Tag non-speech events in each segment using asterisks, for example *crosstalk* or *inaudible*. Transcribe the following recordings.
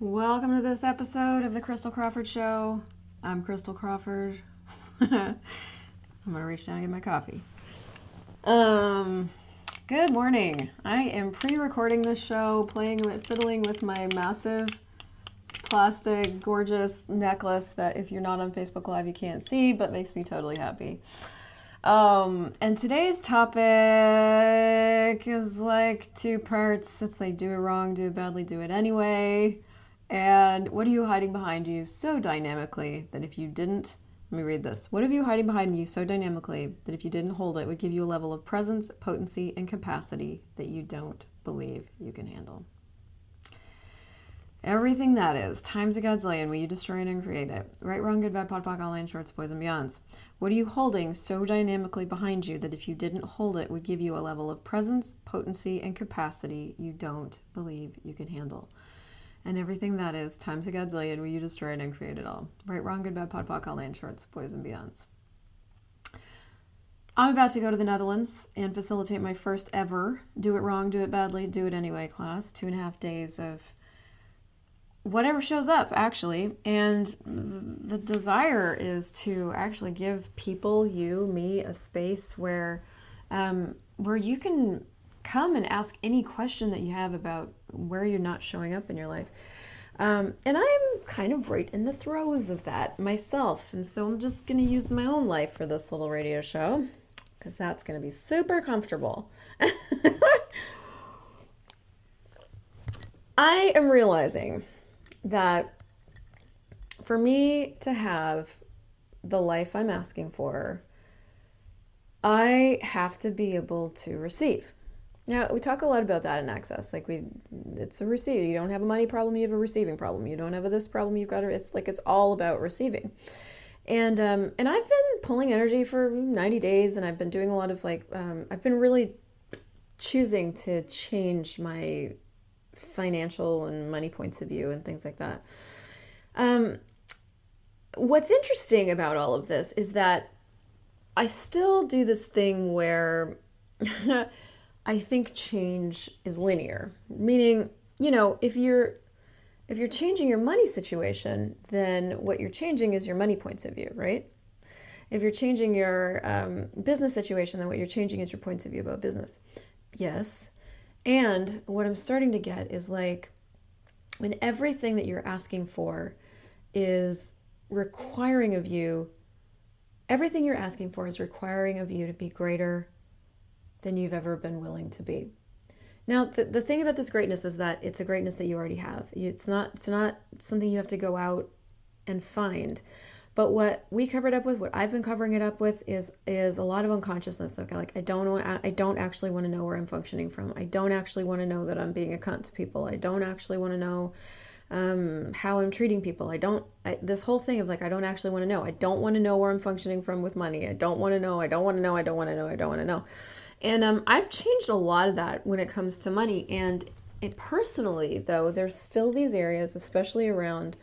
Welcome to this episode of the Christel Crawford Show. I'm Christel Crawford. *laughs* I'm gonna reach down and get my coffee. Um, good morning. I am pre-recording this show, playing with, fiddling with my massive plastic, gorgeous necklace that, if you're not on Facebook Live, you can't see, but makes me totally happy. Um, and today's topic is like two parts. It's like do it wrong, do it badly, do it anyway. And what are you hiding behind you so dynamically that if you didn't, let me read this. What are you hiding behind you so dynamically that if you didn't hold it, would give you a level of presence, potency, and capacity that you don't believe you can handle? Everything that is, times a godzillion, will you destroy it and create it? Right, wrong, good, bad, pod, poc, all nine, shorts, boys, and beyonds. What are you holding so dynamically behind you that if you didn't hold it, would give you a level of presence, potency, and capacity you don't believe you can handle? And everything that is times a godzillion will you destroy it and uncreate it all. Right, wrong, good, bad, pod, poc, all nine shorts, boys and beyonds. I'm about to go to the Netherlands and facilitate my first ever do it wrong, do it badly, do it anyway class. Two and a half days of whatever shows up, actually. And the desire is to actually give people, you, me, a space where um, where you can come and ask any question that you have about where you're not showing up in your life. Um, and I'm kind of right in the throes of that myself. And so I'm just going to use my own life for this little radio show because that's going to be super comfortable. *laughs* I am realizing that for me to have the life I'm asking for, I have to be able to receive. Now we talk a lot about that in access. Like we, it's a receive. You don't have a money problem. You have a receiving problem. You don't have a this problem. You've got. It's like it's all about receiving. And um, and I've been pulling energy for 90 days, and I've been doing a lot of like um, I've been really choosing to change my financial and money points of view and things like that. Um, what's interesting about all of this is that I still do this thing where. *laughs* I think change is linear, meaning, you know, if you're if you're changing your money situation, then what you're changing is your money points of view, right? If you're changing your um, business situation, then what you're changing is your points of view about business. Yes. And what I'm starting to get is like when everything that you're asking for is requiring of you, everything you're asking for is requiring of you to be greater than you've ever been willing to be. Now, the, the thing about this greatness is that it's a greatness that you already have. It's not it's not something you have to go out and find. But what we covered up with, what I've been covering it up with, is is a lot of unconsciousness. Okay, like I don't want, I don't actually want to know where I'm functioning from. I don't actually want to know that I'm being a cunt to people. I don't actually want to know um, how I'm treating people. I don't. I, this whole thing of like I don't actually want to know. I don't want to know where I'm functioning from with money. I don't want to know. I don't want to know. I don't want to know. I don't want to know. And um, I've changed a lot of that when it comes to money. And it, personally, though, there's still these areas, especially around,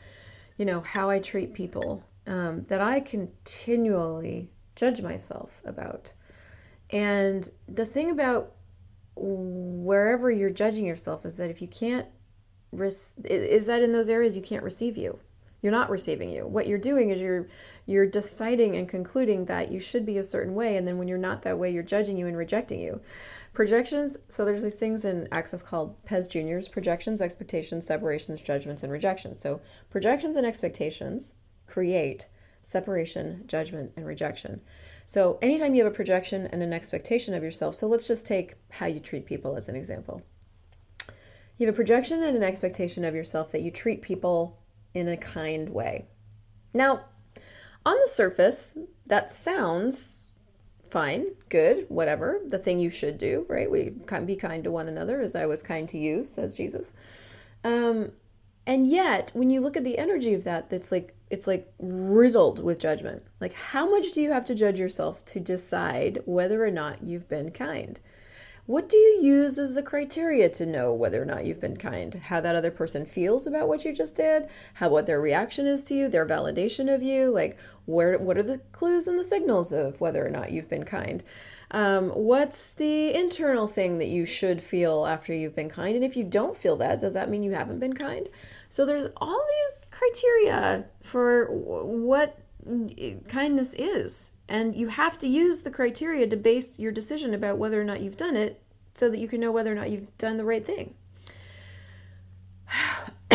you know, how I treat people, um, that I continually judge myself about. And the thing about wherever you're judging yourself is that if you can't, res- is that in those areas you can't receive you. You're not receiving you. What you're doing is you're you're deciding and concluding that you should be a certain way and then when you're not that way you're judging you and rejecting you. Projections so there's these things in access called pez juniors projections expectations separations judgments and rejections. So projections and expectations create separation judgment and rejection. So anytime you have a projection and an expectation of yourself so let's just take how you treat people as an example. You have a projection and an expectation of yourself that you treat people in a kind way now on the surface, that sounds fine, good, whatever, the thing you should do, right? We can be kind to one another as I was kind to you, says Jesus. Um, and yet, when you look at the energy of that, that's like it's like riddled with judgment. Like, how much do you have to judge yourself to decide whether or not you've been kind? What do you use as the criteria to know whether or not you've been kind? How that other person feels about what you just did, how what their reaction is to you, their validation of you, like where what are the clues and the signals of whether or not you've been kind? Um, what's the internal thing that you should feel after you've been kind? And if you don't feel that, does that mean you haven't been kind? So there's all these criteria for what kindness is. And you have to use the criteria to base your decision about whether or not you've done it so that you can know whether or not you've done the right thing. *laughs*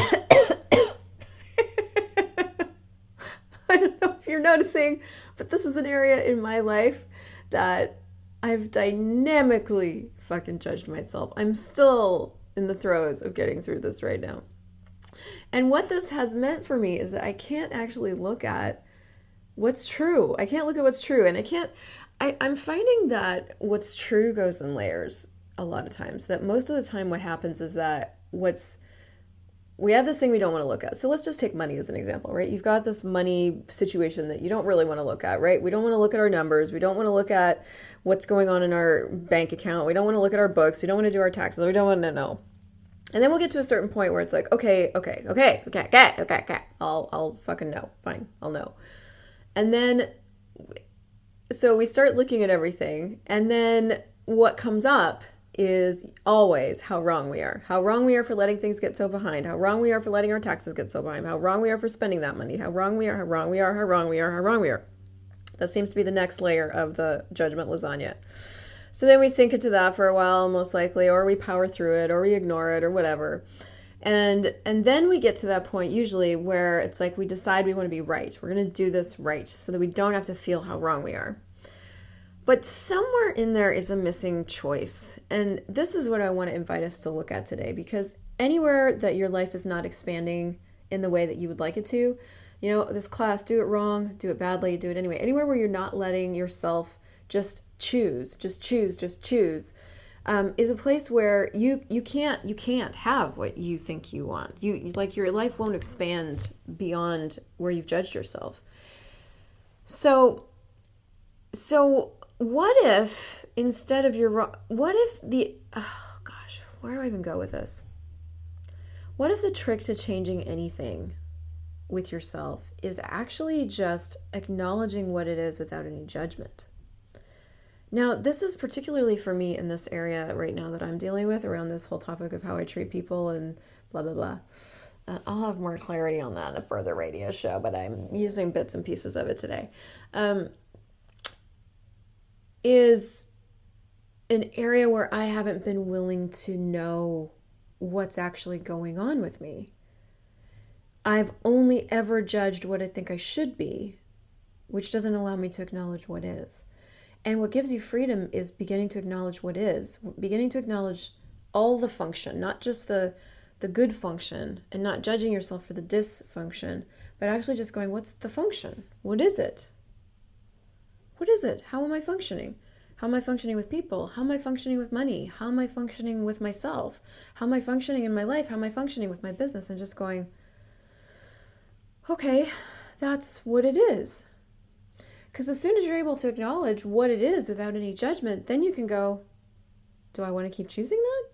I don't know if you're noticing, but this is an area in my life that I've dynamically fucking judged myself. I'm still in the throes of getting through this right now. And what this has meant for me is that I can't actually look at what's true. I can't look at what's true. And I can't, I, I'm finding that what's true goes in layers a lot of times. That most of the time, what happens is that what's we have this thing we don't want to look at. So let's just take money as an example, right? You've got this money situation that you don't really want to look at, right? We don't want to look at our numbers. We don't want to look at what's going on in our bank account. We don't want to look at our books. We don't want to do our taxes. We don't want to know. And then we'll get to a certain point where it's like, okay, okay, okay, okay, okay, okay, okay. I'll I'll fucking know. Fine. I'll know. And then so we start looking at everything and then what comes up is always how wrong we are. How wrong we are for letting things get so behind. How wrong we are for letting our taxes get so behind. How wrong we are for spending that money. How wrong we are. How wrong we are. How wrong we are. How wrong we are. That seems to be the next layer of the judgment lasagna. So then we sink into that for a while, most likely, or we power through it, or we ignore it, or whatever. And and then we get to that point usually where it's like we decide we want to be right. We're going to do this right so that we don't have to feel how wrong we are. But somewhere in there is a missing choice. And this is what I want to invite us to look at today because anywhere that your life is not expanding in the way that you would like it to, you know, this class, do it wrong, do it badly, do it anyway. Anywhere where you're not letting yourself just choose, just choose, just choose, um, is a place where you you can't you can't have what you think you want. You like your life won't expand beyond where you've judged yourself. So so what if instead of your what if the oh gosh where do i even go with this what if the trick to changing anything with yourself is actually just acknowledging what it is without any judgment now this is particularly for me in this area right now that i'm dealing with around this whole topic of how i treat people and blah blah blah uh, i'll have more clarity on that in a further radio show but i'm using bits and pieces of it today um, is an area where I haven't been willing to know what's actually going on with me. I've only ever judged what I think I should be, which doesn't allow me to acknowledge what is. And what gives you freedom is beginning to acknowledge what is, beginning to acknowledge all the function, not just the the good function and not judging yourself for the dysfunction, but actually just going, what's the function? What is it? What is it? How am I functioning? How am I functioning with people? How am I functioning with money? How am I functioning with myself? How am I functioning in my life? How am I functioning with my business? And just going, okay, that's what it is. Because as soon as you're able to acknowledge what it is without any judgment, then you can go, do I want to keep choosing that?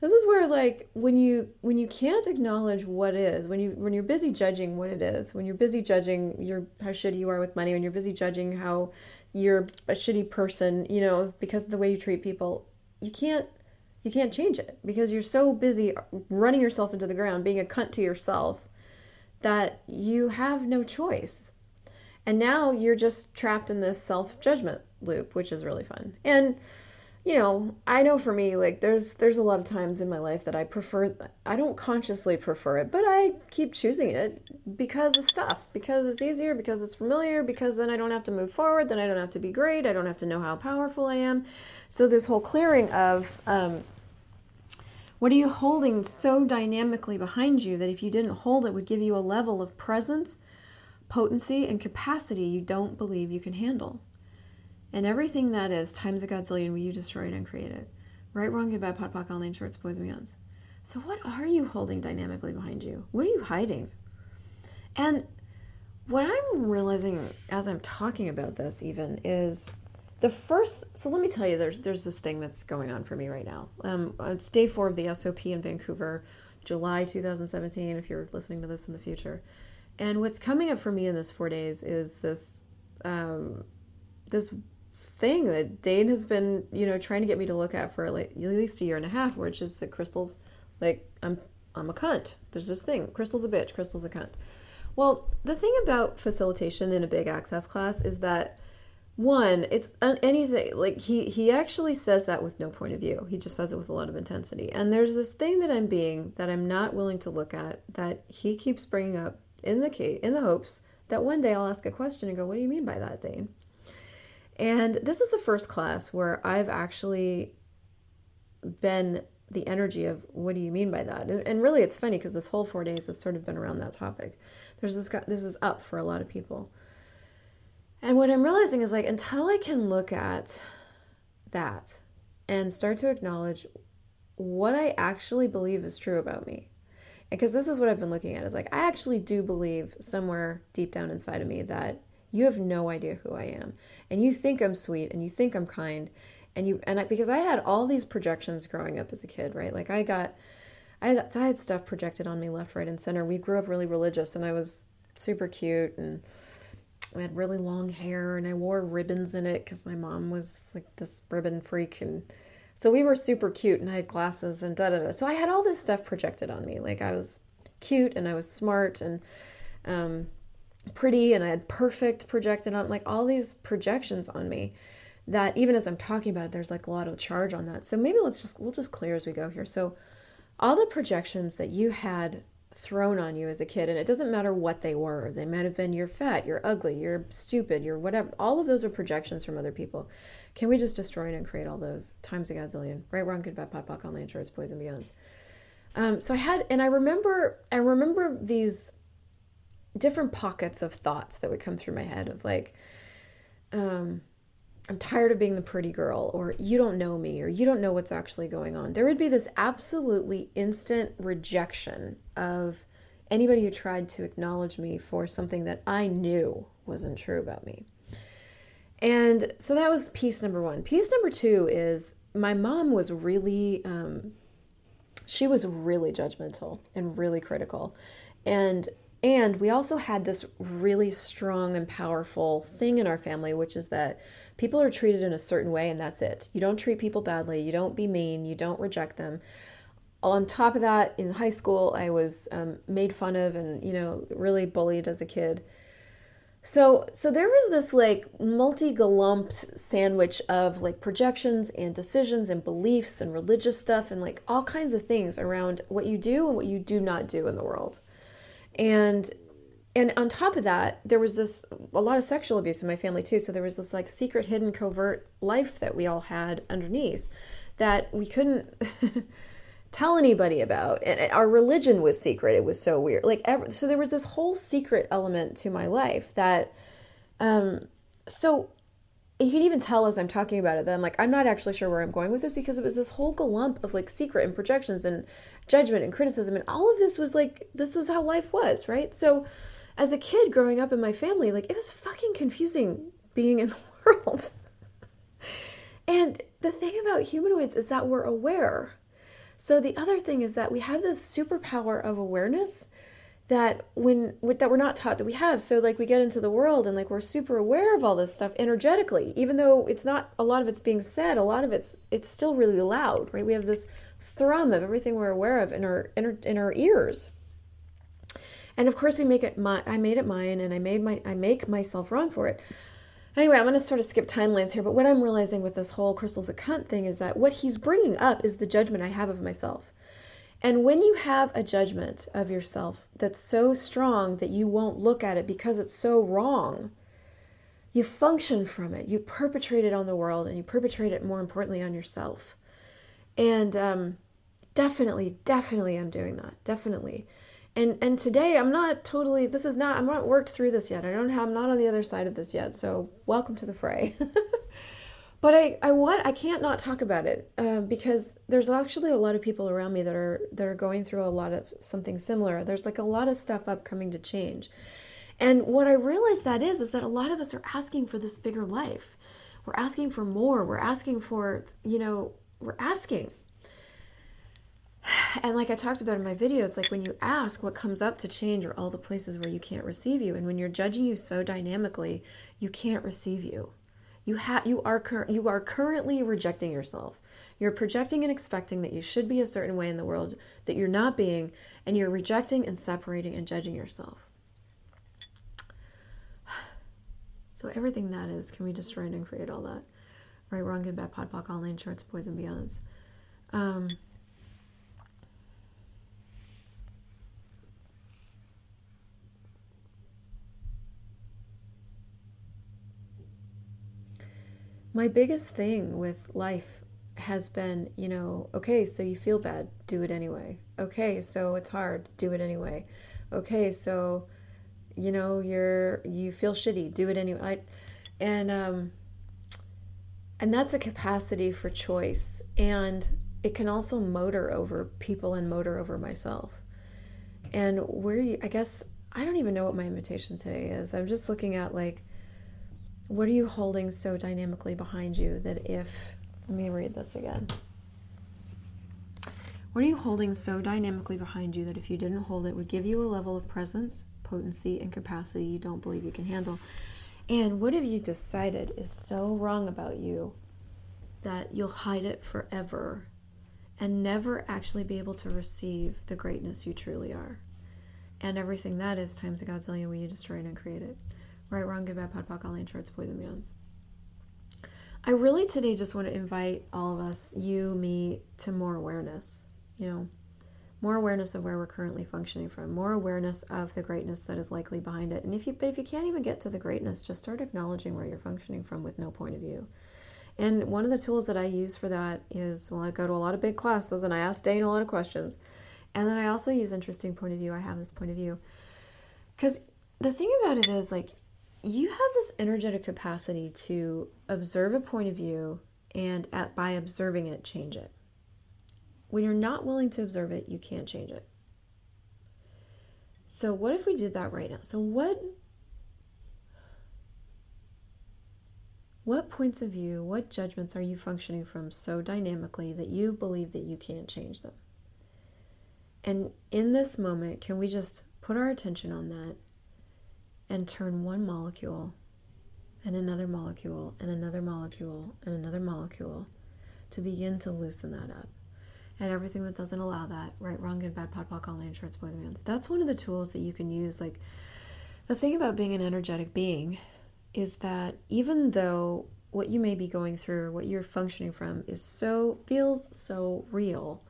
this is where like when you when you can't acknowledge what is when you when you're busy judging what it is when you're busy judging your how shitty you are with money when you're busy judging how you're a shitty person you know because of the way you treat people you can't you can't change it because you're so busy running yourself into the ground being a cunt to yourself that you have no choice and now you're just trapped in this self judgment loop which is really fun and you know, I know for me, like there's there's a lot of times in my life that I prefer I don't consciously prefer it, but I keep choosing it because of stuff, because it's easier, because it's familiar, because then I don't have to move forward, then I don't have to be great, I don't have to know how powerful I am. So this whole clearing of um, what are you holding so dynamically behind you that if you didn't hold it would give you a level of presence, potency, and capacity you don't believe you can handle. And everything that is times a godzillion will you destroy it and create it. Right, wrong, good, bad, POD POC, online shorts, boys and beyonds. So what are you holding dynamically behind you? What are you hiding? And what I'm realizing as I'm talking about this even is the first so let me tell you there's there's this thing that's going on for me right now. Um, it's day four of the SOP in Vancouver, July 2017. If you're listening to this in the future, and what's coming up for me in this four days is this um, this thing that Dane has been, you know, trying to get me to look at for like at least a year and a half, which is that Christel's like I'm I'm a cunt. There's this thing. Christel's a bitch. Christel's a cunt. Well, the thing about facilitation in a big access class is that one, it's anything like he he actually says that with no point of view. He just says it with a lot of intensity. And there's this thing that I'm being that I'm not willing to look at that he keeps bringing up in the case in the hopes that one day I'll ask a question and go, "What do you mean by that, Dane?" And this is the first class where I've actually been the energy of what do you mean by that? And, and really, it's funny because this whole four days has sort of been around that topic. There's this this is up for a lot of people. And what I'm realizing is like until I can look at that and start to acknowledge what I actually believe is true about me. Because this is what I've been looking at is like I actually do believe somewhere deep down inside of me that you have no idea who I am. And you think I'm sweet and you think I'm kind and you and I, because I had all these projections growing up as a kid, right? Like I got I had, I had stuff projected on me left, right, and center. We grew up really religious, and I was super cute, and I had really long hair, and I wore ribbons in it because my mom was like this ribbon freak, and so we were super cute, and I had glasses and da da da. So I had all this stuff projected on me, like I was cute and I was smart and um, pretty, and I had perfect projected on, like all these projections on me. That even as I'm talking about it, there's like a lot of charge on that. So maybe let's just we'll just clear as we go here. So all the projections that you had thrown on you as a kid, and it doesn't matter what they were, they might have been you're fat, you're ugly, you're stupid, you're whatever, all of those are projections from other people. Can we just destroy and create all those times a godzillion? Right, wrong, good, bad, pot, on the insurance, poison, beyonds. Um, so I had, and I remember, I remember these different pockets of thoughts that would come through my head of like, um, I'm tired of being the pretty girl, or you don't know me, or you don't know what's actually going on. There would be this absolutely instant rejection of anybody who tried to acknowledge me for something that I knew wasn't true about me. And so that was piece number one. Piece number two is my mom was really, um, she was really judgmental and really critical. And and we also had this really strong and powerful thing in our family, which is that people are treated in a certain way and that's it. You don't treat people badly, you don't be mean, you don't reject them. On top of that, in high school, I was um, made fun of and, you know, really bullied as a kid. So, so there was this like multi-galumped sandwich of like projections and decisions and beliefs and religious stuff and like all kinds of things around what you do and what you do not do in the world. And and on top of that there was this a lot of sexual abuse in my family too so there was this like secret hidden covert life that we all had underneath that we couldn't *laughs* tell anybody about and our religion was secret it was so weird like ever so there was this whole secret element to my life that um so you can even tell as I'm talking about it that I'm like, I'm not actually sure where I'm going with this because it was this whole galump of like secret and projections and judgment and criticism. And all of this was like, this was how life was, right? So as a kid growing up in my family, like it was fucking confusing being in the *laughs* world. and the thing about humanoids is that we're aware. So the other thing is that we have this superpower of awareness that when that we're not taught that we have. So like we get into the world and like we're super aware of all this stuff energetically, even though it's not a lot of it's being said, a lot of it's it's still really loud, right? We have this thrum of everything we're aware of in our in our, in our ears and of course we make it my i made it mine and i made my i make myself wrong for it. Anyway i'm going to sort of skip timelines here but what i'm realizing with this whole Christel's a cunt thing is that what he's bringing up is the judgment i have of myself. And when you have a judgment of yourself that's so strong that you won't look at it because it's so wrong you function from it. You perpetrate it on the world and you perpetrate it more importantly on yourself. And um, definitely definitely i'm doing that. Definitely and and today i'm not totally this is not i'm not worked through this yet. I don't have i'm not on the other side of this yet. So welcome to the fray. *laughs* But i i want i can't not talk about it uh, because there's actually a lot of people around me that are that are going through a lot of something similar. There's like a lot of stuff upcoming to change. And what i realize that is is that a lot of us are asking for this bigger life. We're asking for more. We're asking for you know we're asking and like I talked about in my video, it's like when you ask, what comes up to change are all the places where you can't receive you. And when you're judging you so dynamically, you can't receive you. You have you are cur- you are currently rejecting yourself. You're projecting and expecting that you should be a certain way in the world that you're not being, and you're rejecting and separating and judging yourself. *sighs* So everything that is, can we destroy and create all that? Right, wrong, good, bad, pod, poc, online, shorts, boys, and beyonds. Um, my biggest thing with life has been, you know, okay, so you feel bad, do it anyway. Okay, so it's hard, do it anyway. Okay, so you know, you're you feel shitty, do it anyway. I, and um and that's a capacity for choice and it can also motor over people and motor over myself. And where I guess I don't even know what my invitation today is. I'm just looking at like what are you holding so dynamically behind you that if let me read this again. What are you holding so dynamically behind you that if you didn't hold it would give you a level of presence, potency, and capacity you don't believe you can handle? And what have you decided is so wrong about you that you'll hide it forever and never actually be able to receive the greatness you truly are? And everything that is times a godzillion will you destroy and uncreate it. Right, wrong, good, bad, pod, poc, all shorts, boys, and beyonds. I really today just want to invite all of us, you, me, to more awareness. You know, more awareness of where we're currently functioning from, more awareness of the greatness that is likely behind it. And if you, but if you can't even get to the greatness, just start acknowledging where you're functioning from with no point of view. And one of the tools that I use for that is, well, I go to a lot of big classes and I ask Dane a lot of questions. And then I also use interesting point of view. I have this point of view. Because the thing about it is, like, you have this energetic capacity to observe a point of view and at, by observing it, change it. When you're not willing to observe it, you can't change it. So, what if we did that right now? So, what what points of view, what judgments are you functioning from so dynamically that you believe that you can't change them? And in this moment, can we just put our attention on that and turn one molecule and another molecule and another molecule and another molecule to begin to loosen that up? and everything that doesn't allow that right wrong good bad pod all nine shorts boys and beyonds that's one of the tools that you can use. Like the thing about being an energetic being is that even though what you may be going through what you're functioning from is so feels so real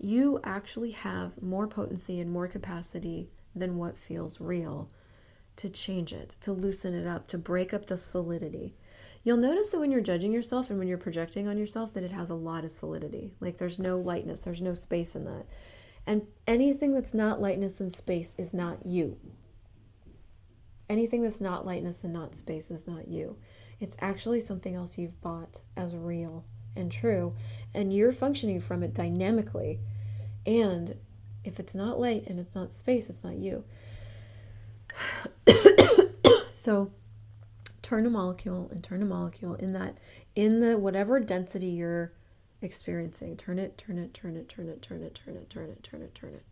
you actually have more potency and more capacity than what feels real to change it to loosen it up to break up the solidity You'll notice that when you're judging yourself and when you're projecting on yourself, that it has a lot of solidity. Like there's no lightness, there's no space in that. And anything that's not lightness and space is not you. Anything that's not lightness and not space is not you. It's actually something else you've bought as real and true, and you're functioning from it dynamically. And if it's not light and it's not space, it's not you. *coughs* so, turn a molecule and turn a molecule in that in the whatever density you're experiencing. Turn it turn it turn it turn it turn it turn it turn it turn it turn it.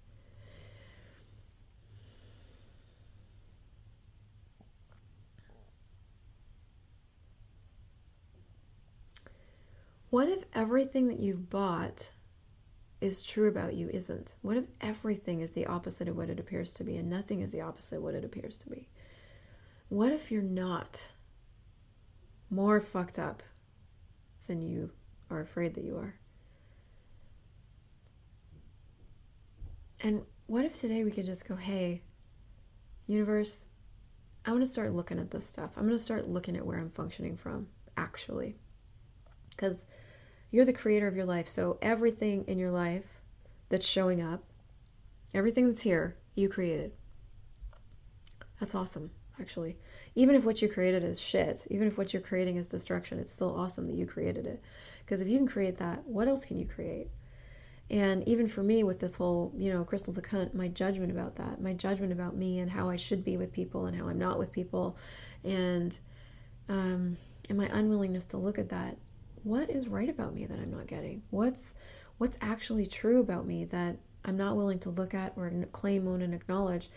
What if everything that you've bought is true about you isn't? What if everything is the opposite of what it appears to be and nothing is the opposite of what it appears to be? What if you're not more fucked up than you are afraid that you are. And what if today we could just go, hey, universe, I want to start looking at this stuff. I'm going to start looking at where I'm functioning from, actually. Because you're the creator of your life. So everything in your life that's showing up, everything that's here, you created. That's awesome, actually even if what you created is shit, even if what you're creating is destruction, it's still awesome that you created it. Because if you can create that, what else can you create? And even for me, with this whole, you know, Christel's a cunt, my judgment about that, my judgment about me and how I should be with people and how I'm not with people, and um, and my unwillingness to look at that, what is right about me that I'm not getting? What's what's actually true about me that I'm not willing to look at or claim, own, and acknowledge?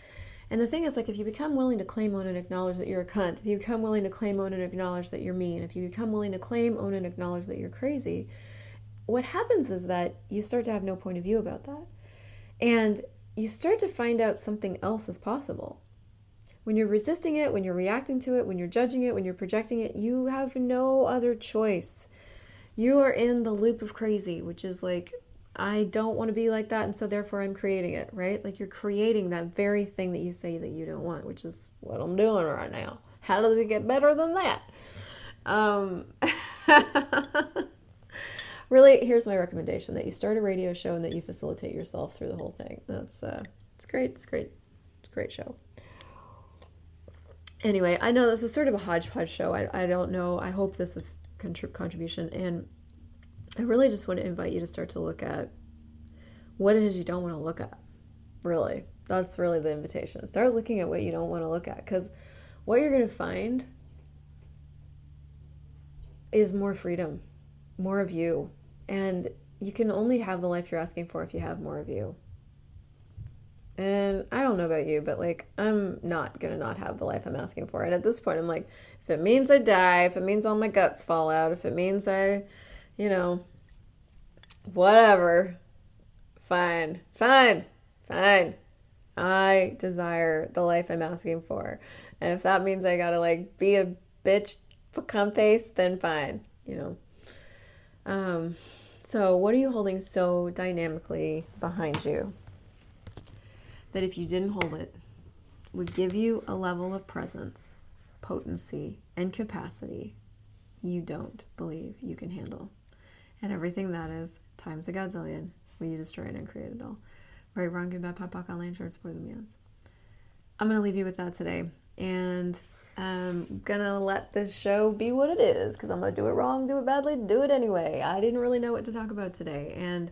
And the thing is, like, if you become willing to claim, own, and acknowledge that you're a cunt, if you become willing to claim, own, and acknowledge that you're mean, if you become willing to claim, own, and acknowledge that you're crazy, what happens is that you start to have no point of view about that. And you start to find out something else is possible. When you're resisting it, when you're reacting to it, when you're judging it, when you're projecting it, you have no other choice. You are in the loop of crazy, which is like I don't want to be like that, and so therefore I'm creating it, right? Like you're creating that very thing that you say that you don't want, which is what I'm doing right now. How does it get better than that? Um, *laughs* really, here's my recommendation: that you start a radio show and that you facilitate yourself through the whole thing. That's uh, it's great. It's great. It's a great show. Anyway, I know this is sort of a hodgepodge show. I, I don't know. I hope this is contrib- contribution and I really just want to invite you to start to look at what it is you don't want to look at. Really. That's really the invitation. Start looking at what you don't want to look at because what you're going to find is more freedom, more of you. And you can only have the life you're asking for if you have more of you. And I don't know about you, but like, I'm not going to not have the life I'm asking for. And at this point, I'm like, if it means I die, if it means all my guts fall out, if it means I you know, whatever. Fine, fine, fine. I desire the life I'm asking for. And if that means I gotta like be a bitch come face, then fine, you know. Um, so what are you holding so dynamically behind you that if you didn't hold it would give you a level of presence, potency, and capacity you don't believe you can handle? and everything that is times a godzillion will you destroy and create it all. Right, wrong, good, bad, pop, online, short, sport, the means. I'm going to leave you with that today. And I'm going to let this show be what it is because I'm going to do it wrong, do it badly, do it anyway. I didn't really know what to talk about today. And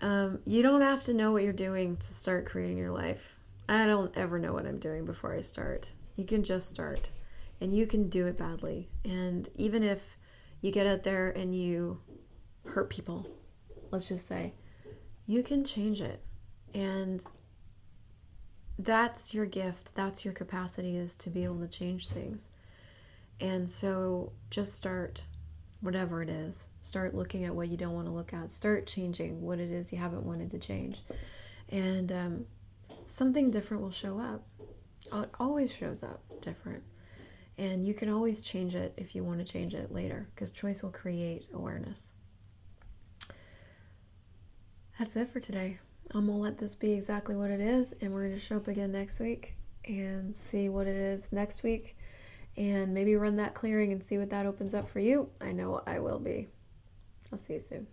um, you don't have to know what you're doing to start creating your life. I don't ever know what I'm doing before I start. You can just start and you can do it badly. And even if you get out there and you hurt people, let's just say, you can change it. And that's your gift, that's your capacity is to be able to change things. And so just start whatever it is. Start looking at what you don't want to look at. Start changing what it is you haven't wanted to change. And um, something different will show up. It always shows up different. And you can always change it if you want to change it later because choice will create awareness. That's it for today. I'm going to let this be exactly what it is, and we're going to show up again next week and see what it is next week and maybe run that clearing and see what that opens up for you. I know I will be. I'll see you soon.